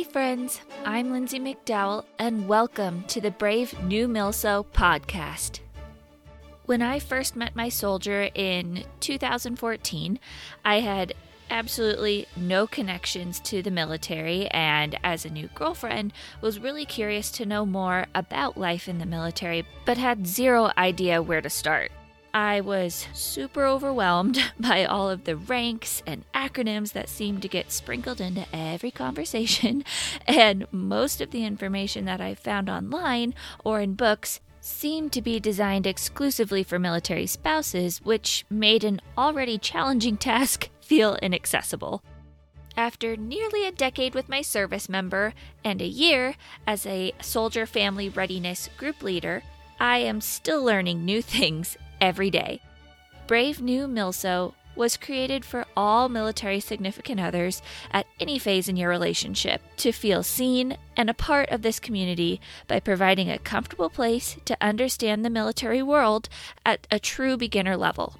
friends. I'm Lindsey McDowell, and welcome to the Brave New Milso podcast. When I first met my soldier in 2014, I had absolutely no connections to the military, and as a new girlfriend, was really curious to know more about life in the military, but had zero idea where to start. I was super overwhelmed by all of the ranks and acronyms that seemed to get sprinkled into every conversation, and most of the information that I found online or in books seemed to be designed exclusively for military spouses, which made an already challenging task feel inaccessible. After nearly a decade with my service member and a year as a soldier family readiness group leader, I am still learning new things every day. Brave New Milso was created for all military significant others at any phase in your relationship to feel seen and a part of this community by providing a comfortable place to understand the military world at a true beginner level.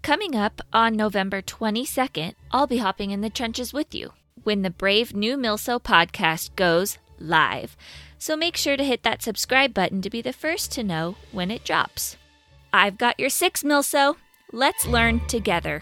Coming up on November 22nd, I'll be hopping in the trenches with you when the Brave New Milso podcast goes live. So make sure to hit that subscribe button to be the first to know when it drops. I've got your six, Milso. Let's learn together.